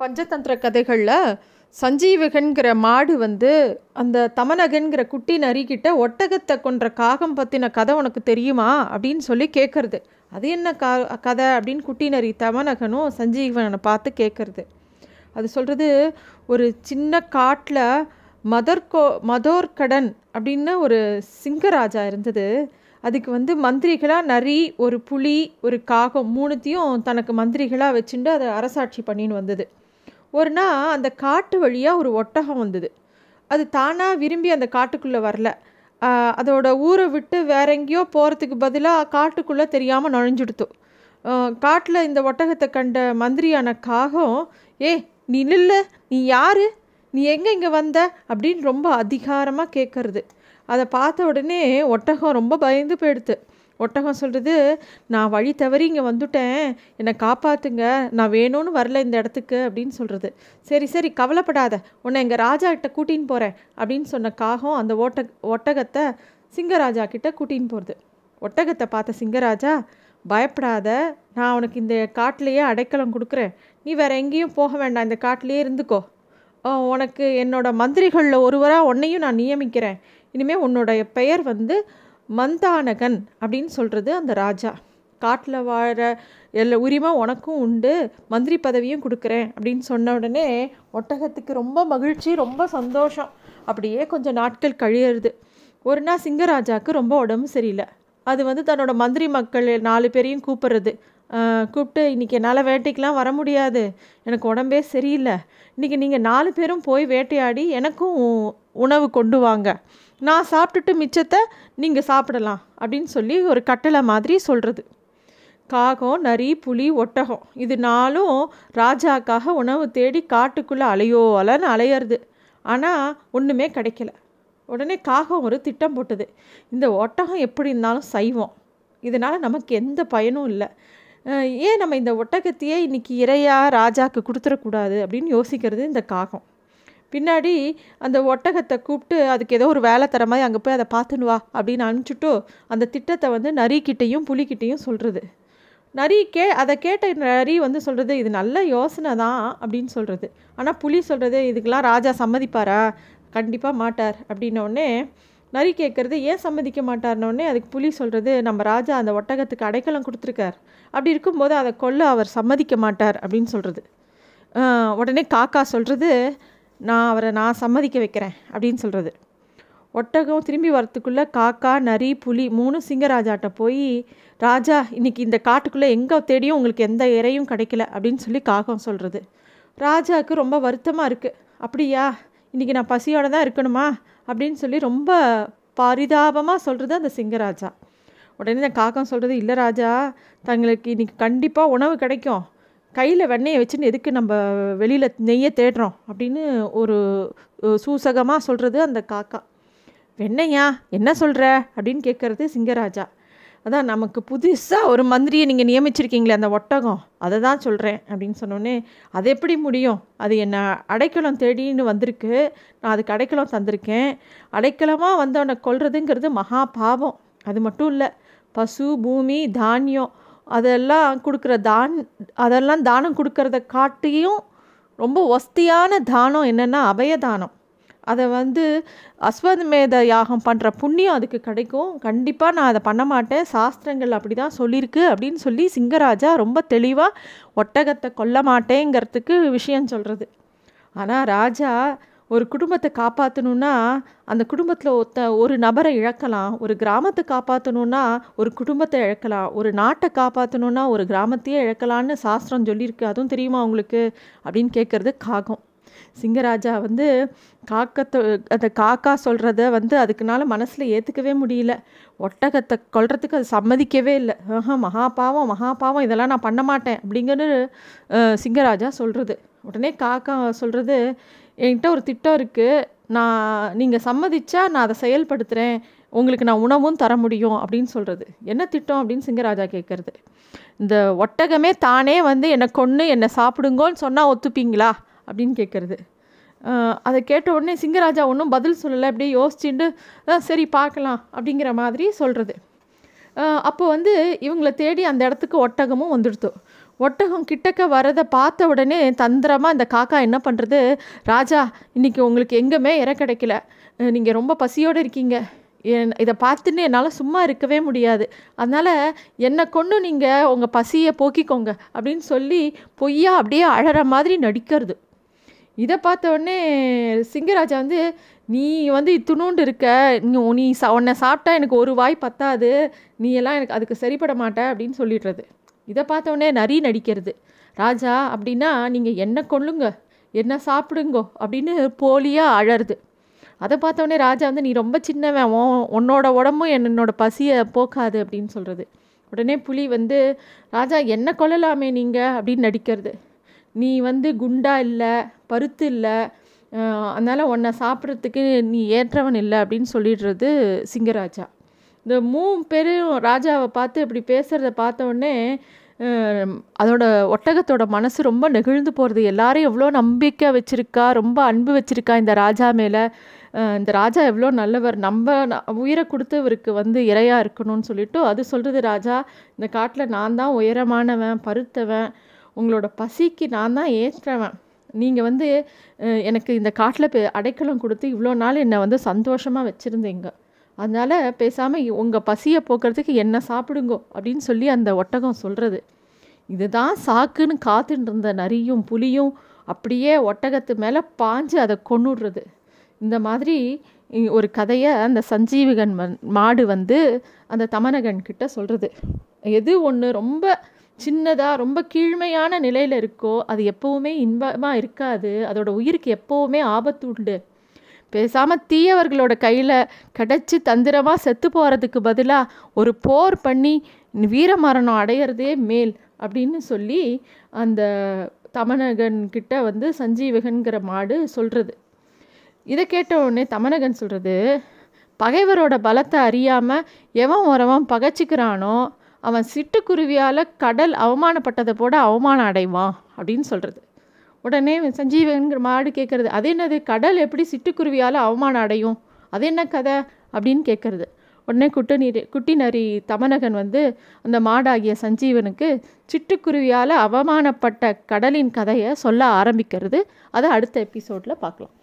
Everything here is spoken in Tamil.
பஞ்சதந்திர கதைகளில் சஞ்சீவகன்கிற மாடு வந்து அந்த தமனகன்கிற குட்டி நரிக்கிட்ட ஒட்டகத்தை கொன்ற காகம் பற்றின கதை உனக்கு தெரியுமா அப்படின்னு சொல்லி கேட்குறது அது என்ன கா கதை அப்படின்னு குட்டி நரி தமனகனும் சஞ்சீவனை பார்த்து கேட்குறது அது சொல்கிறது ஒரு சின்ன காட்டில் மதர்கோ மதோர்கடன் அப்படின்னு ஒரு சிங்கராஜா இருந்தது. அதுக்கு வந்து மந்திரிகளாக நரி ஒரு புலி ஒரு காகம் மூணுத்தையும் தனக்கு மந்திரிகளாக வச்சுட்டு அதை அரசாட்சி பண்ணின்னு வந்தது. ஒரு நாள் அந்த காட்டு வழியாக ஒரு ஒட்டகம் வந்தது. அது தானாக விரும்பி அந்த காட்டுக்குள்ளே வரல. அதோட ஊரை விட்டு வேற எங்கேயோ போகிறதுக்கு பதிலாக காட்டுக்குள்ளே தெரியாமல் நுழைஞ்சுடுத்து. காட்டில் இந்த ஒட்டகத்தை கண்ட மந்திரியான காகம் ஏ நீ நில்லு. நீ யார்? நீ எங்கே இங்கே வந்த? அப்படின்னு ரொம்ப அதிகாரமாக கேட்கறது அதை பார்த்த உடனே ஒட்டகம் ரொம்ப பயந்து போயிடுது ஒட்டகம் சொல்கிறது நான் வழி தவறி இங்கே வந்துட்டேன். என்னை காப்பாற்றுங்க நான் வேணும்னு வரல இந்த இடத்துக்கு அப்படின்னு சொல்கிறது சரி சரி கவலைப்படாத. உன்னை எங்கள் ராஜா கிட்ட கூட்டின்னு போகிறேன் அப்படின்னு சொன்ன காகம் அந்த ஓட்ட ஒட்டகத்தை சிங்கராஜா கிட்ட கூட்டின்னு போகிறது ஒட்டகத்தை பார்த்த சிங்கராஜா பயப்படாத. நான் உனக்கு இந்த காட்டிலேயே அடைக்கலம் கொடுக்குறேன். நீ வேற எங்கேயும் போக வேண்டாம். இந்த காட்டிலேயே இருந்துக்கோ. உனக்கு என்னோட மந்திரிகளில் ஒருவராக உன்னையும் நான் நியமிக்கிறேன். இனிமேல் உன்னோடைய பெயர் வந்து மந்தானகன் அப்படின்னு சொல்கிறது அந்த ராஜா. காட்டில் வாழ எல்லா உரிமை உனக்கும் உண்டு மந்திரி பதவியும் கொடுக்குறேன் அப்படின்னு சொன்ன உடனே ஒட்டகத்துக்கு ரொம்ப மகிழ்ச்சி ரொம்ப சந்தோஷம். அப்படியே கொஞ்சம் நாட்கள் கழியறது. ஒரு நாள் சிங்கராஜாவுக்கு ரொம்ப உடம்பு சரியில்லை. அது வந்து தன்னோட மந்திரி மக்கள் நாலு பேரையும் கூப்பிட்றது. கூப்பிட்டு இன்றைக்கி என்னால் வேட்டைக்கெலாம் வர முடியாது. எனக்கு உடம்பே சரியில்லை. இன்றைக்கி நீங்கள் நாலு பேரும் போய் வேட்டையாடி எனக்கும் உணவு கொண்டு வாங்க. நான் சாப்பிட்டுட்டு மிச்சத்தை நீங்கள் சாப்பிடலாம் அப்படின்னு சொல்லி ஒரு கட்டளை மாதிரி சொல்கிறது காகம் நரி புலி ஒட்டகம். இது நாளும் ராஜாக்காக உணவு தேடி காட்டுக்குள்ளே அலையோ அலன்னு அலையிறது. ஆனால் ஒன்றுமே கிடைக்கல. உடனே காகம் ஒரு திட்டம் போட்டது. இந்த ஒட்டகம் எப்படி இருந்தாலும் சைவம். இதனால் நமக்கு எந்த பயனும் இல்லை. ஏன் நம்ம இந்த ஒட்டகத்தையே இன்றைக்கி இறையா ராஜாவுக்கு கொடுத்துடக்கூடாது அப்படின்னு யோசிக்கிறது இந்த காகம். பின்னாடி அந்த ஒட்டகத்தை கூப்பிட்டு அதுக்கு ஏதோ ஒரு வேலை தர மாதிரி அங்கே போய் அதை பார்த்துன்னு வா அப்படின்னு அனுப்பிச்சுட்டு அந்த திட்டத்தை வந்து நரிக்கிட்டையும் புலிக்கிட்டையும் சொல்கிறது நரி கே அதை கேட்ட நரி வந்து சொல்கிறது இது நல்ல யோசனை தான் அப்படின்னு சொல்கிறது ஆனால் புலி சொல்கிறது இதுக்கெல்லாம் ராஜா சம்மதிப்பாரா? கண்டிப்பாக மாட்டார் அப்படின்னோடனே நரி கேட்குறது ஏன் சம்மதிக்க மாட்டார்னோடனே அதுக்கு புலி சொல்கிறது நம்ம ராஜா அந்த ஒட்டகத்துக்கு அடைக்கலம் கொடுத்துருக்கார். அப்படி இருக்கும்போது அதை கொல்ல அவர் சம்மதிக்க மாட்டார் அப்படின்னு சொல்கிறது உடனே காக்கா சொல்கிறது நான் அவரை நான் சம்மதிக்க வைக்கிறேன் அப்படின்னு சொல்கிறது ஒட்டகம் திரும்பி வரத்துக்குள்ளே காக்கா நரி புலி மூணு சிங்கராஜாட்ட போய் ராஜா இன்னைக்கு இந்த காட்டுக்குள்ளே எங்கே தேடியும் உங்களுக்கு எந்த இறையும் கிடைக்கல அப்படின்னு சொல்லி காகம் சொல்கிறது ராஜாவுக்கு ரொம்ப வருத்தமாக இருக்குது அப்படியா இன்றைக்கி நான் பசியோடு தான் இருக்கணுமா? அப்படின்னு சொல்லி ரொம்ப பரிதாபமாக சொல்கிறது அந்த சிங்கராஜா. உடனே இந்த காகம் சொல்கிறது இல்லை ராஜா தங்களுக்கு இன்றைக்கி கண்டிப்பாக உணவு கிடைக்கும். கையில் வெண்ணெயை வச்சுன்னு எதுக்கு நம்ம வெளியில் நெய்யை தேடுறோம் அப்படின்னு ஒரு சூசகமாக சொல்கிறது அந்த காக்கா. வெண்ணையா என்ன சொல்கிற அப்படின்னு கேட்குறது சிங்கராஜா. அதான் நமக்கு புதுசாக ஒரு மந்திரியை நீங்கள் நியமிச்சிருக்கீங்களே அந்த ஒட்டகம். அதை தான் சொல்கிறேன் அப்படின்னு சொன்னோடனே அது எப்படி முடியும்? அது என்ன அடைக்கலம் தேடின்னு வந்திருக்கு. நான் அதுக்கு அடைக்கலம் தந்திருக்கேன். அடைக்கலமாக வந்தவனை கொள்றதுங்கிறது மகா பாவம். அது மட்டும் இல்லை பசு பூமி தானியம் அதெல்லாம் கொடுக்குற தான் அதெல்லாம் தானம் கொடுக்கறத காட்டியும் ரொம்ப ஒஸ்தியான தானம் என்னென்னா அபயதானம். அதை வந்து அஸ்வமேத யாகம் பண்ணுற புண்ணியம் அதுக்கு கிடைக்கும். கண்டிப்பாக நான் அதை பண்ண மாட்டேன். சாஸ்திரங்கள் அப்படி தான் சொல்லியிருக்கு அப்படின்னு சொல்லி சிங்கராஜா ரொம்ப தெளிவாக ஒட்டகத்தை கொல்ல மாட்டேங்கிறதுக்கு விஷயம் சொல்கிறது ஆனால் ராஜா ஒரு குடும்பத்தை காப்பாற்றணுன்னா அந்த குடும்பத்தில் ஒத்த ஒரு நபரை இழக்கலாம் ஒரு கிராமத்தை காப்பாற்றணுன்னா ஒரு குடும்பத்தை இழக்கலாம் ஒரு நாட்டை காப்பாற்றணுன்னா ஒரு கிராமத்தையே இழக்கலான்னு சாஸ்திரம் சொல்லியிருக்கு. அதுவும் தெரியுமா உங்களுக்கு? அப்படின்னு கேட்குறது காகம். சிங்கராஜா வந்து காக்கத்தை அந்த காக்கா சொல்கிறத வந்து அதுக்குனால மனசில் ஏற்றுக்கவே முடியல. ஒட்டகத்தை கொள்றதுக்கு அது சம்மதிக்கவே இல்லை. ஆஹா மகாபாவம் மகாபாவம் இதெல்லாம் நான் பண்ண மாட்டேன் அப்படிங்கன்னு சிங்கராஜா சொல்கிறது உடனே காக்கா சொல்கிறது என்கிட்ட ஒரு திட்டம் இருக்குது நான் நீங்கள் சம்மதிச்சா நான் அதை செயல்படுத்துகிறேன் உங்களுக்கு நான் உணவும் தர முடியும் அப்படின்னு சொல்கிறது என்ன திட்டம்? அப்படின்னு சிங்கராஜா கேட்குறது இந்த ஒட்டகமே தானே வந்து என்னை கொன்று என்னை சாப்பிடுங்கோன்னு சொன்னால் ஒத்துப்பீங்களா? அப்படின்னு கேட்குறது அதை கேட்ட உடனே சிங்கராஜா ஒன்றும் பதில் சொல்லலை. அப்படியே யோசிச்சுட்டு சரி பார்க்கலாம் அப்படிங்கிற மாதிரி சொல்கிறது அப்போ வந்து இவங்கள தேடி அந்த இடத்துக்கு ஒட்டகமும் வந்துடுத்து. ஒட்டகம் கிட்டக்க வரதை பார்த்த உடனே தந்திரமாக இந்த காக்கா என்ன பண்ணுறது ராஜா இன்றைக்கி உங்களுக்கு எங்கேயுமே இற கிடைக்கல. நீங்கள் ரொம்ப பசியோடு இருக்கீங்க. என் இதை பார்த்துன்னு என்னால் சும்மா இருக்கவே முடியாது. அதனால் என்னை கொண்டு நீங்கள் உங்கள் பசியை போக்கிக்கோங்க அப்படின்னு சொல்லி பொய்யா அப்படியே அழற மாதிரி நடிக்கிறது. இதை பார்த்த உடனே சிங்கராஜா வந்து நீ வந்து இத்துணூண்டு இருக்க. நீ நீ சா உன்னை சாப்பிட்டா எனக்கு ஒரு வாய் பத்தாது. நீ எல்லாம் எனக்கு அதுக்கு சரிப்பட மாட்ட அப்படின்னு சொல்லிடுறது. இதை பார்த்தோன்னே நரி நடிக்கிறது. ராஜா அப்படின்னா நீங்கள் என்ன கொள்ளுங்க என்ன சாப்பிடுங்கோ? அப்படின்னு போலியாக அழறது. அதை பார்த்தோன்னே ராஜா வந்து நீ ரொம்ப சின்னவன். ஓ உன்னோட உடம்பும் என்னோட பசியை போக்காது அப்படின்னு சொல்கிறது உடனே புலி வந்து ராஜா என்ன கொல்லலாமே நீங்கள் அப்படின்னு நடிக்கிறது. நீ வந்து குண்டா இல்லை பருத்து இல்லை அதனால் உன்னை சாப்பிட்றதுக்கு நீ ஏற்றவன் இல்லை அப்படின்னு சொல்லிடுறது சிங்கராஜா. இந்த மூணு பேரும் ராஜாவை பார்த்து இப்படி பேசுகிறத பார்த்த உடனே அதோட ஒட்டகத்தோட மனசு ரொம்ப நெகிழ்ந்து போகிறது எல்லாரும் எவ்வளோ நம்பிக்கை வச்சுருக்கா ரொம்ப அன்பு வச்சுருக்கா இந்த ராஜா மேலே. இந்த ராஜா எவ்வளோ நல்லவர். நம்ம உயிரை கொடுத்து இவருக்கு வந்து இறையாக இருக்கணும்னு சொல்லிட்டு அது சொல்கிறது ராஜா இந்த காட்டில் நான் தான் உயரமானவன் பருத்தவன். உங்களோட பசிக்கு நான் தான் ஏற்றவன். நீங்கள் வந்து எனக்கு இந்த காட்டில் அடைக்கலம் கொடுத்து இவ்வளோ நாள் என்னை வந்து சந்தோஷமாக வச்சுருந்தீங்க. அதனால் பேசாமல் உங்கள் பசியை போக்குறதுக்கு என்ன சாப்பிடுங்கோ அப்படின்னு சொல்லி அந்த ஒட்டகம் சொல்கிறது இதுதான் சாக்குன்னு காத்துட்டு இருந்த நரியும் புலியும் அப்படியே ஒட்டகத்து மேலே பாஞ்சு அதை கொண்டுடுறது இந்த மாதிரி ஒரு கதையை அந்த சஞ்சீவிகன் மாடு வந்து அந்த தமனகன் கிட்ட சொல்கிறது எது ஒன்று ரொம்ப சின்னதாக ரொம்ப கீழ்மையான நிலையில் இருக்கோ அது எப்போவுமே இன்பமாக இருக்காது. அதோட உயிருக்கு எப்போவுமே ஆபத்து உண்டு. பேசாமல் தீயவர்களோட கையில் கிடச்சி தந்திரமாக செத்து போகிறதுக்கு பதிலாக ஒரு போர் பண்ணி வீரமரணம் அடையிறதே மேல் அப்படின்னு சொல்லி அந்த தமனகன்கிட்ட வந்து சஞ்சீவகன்கிற மாடு சொல்கிறது இதை கேட்ட உடனே தமனகன் சொல்கிறது பகைவரோட பலத்தை அறியாமல் எவன் ஒருவன் பகைச்சிக்கிறானோ அவன் சிட்டுக்குருவியால் கடல் அவமானப்பட்டதை போட அவமானம் அடைவான் அப்படின்னு சொல்கிறது உடனே சஞ்சீவன்கிற மாடு கேட்குறது அது என்னது? கடல் எப்படி சிட்டுக்குருவியால் அவமானம் அடையும்? அது என்ன கதை? அப்படின்னு கேட்குறது உடனே குட்டநீர் குட்டிநரி தமனகன் வந்து அந்த மாடாகிய சஞ்சீவனுக்கு சிட்டுக்குருவியால் அவமானப்பட்ட கடலின் கதையை சொல்ல ஆரம்பிக்கிறது. அதை அடுத்த எபிசோடில் பார்க்கலாம்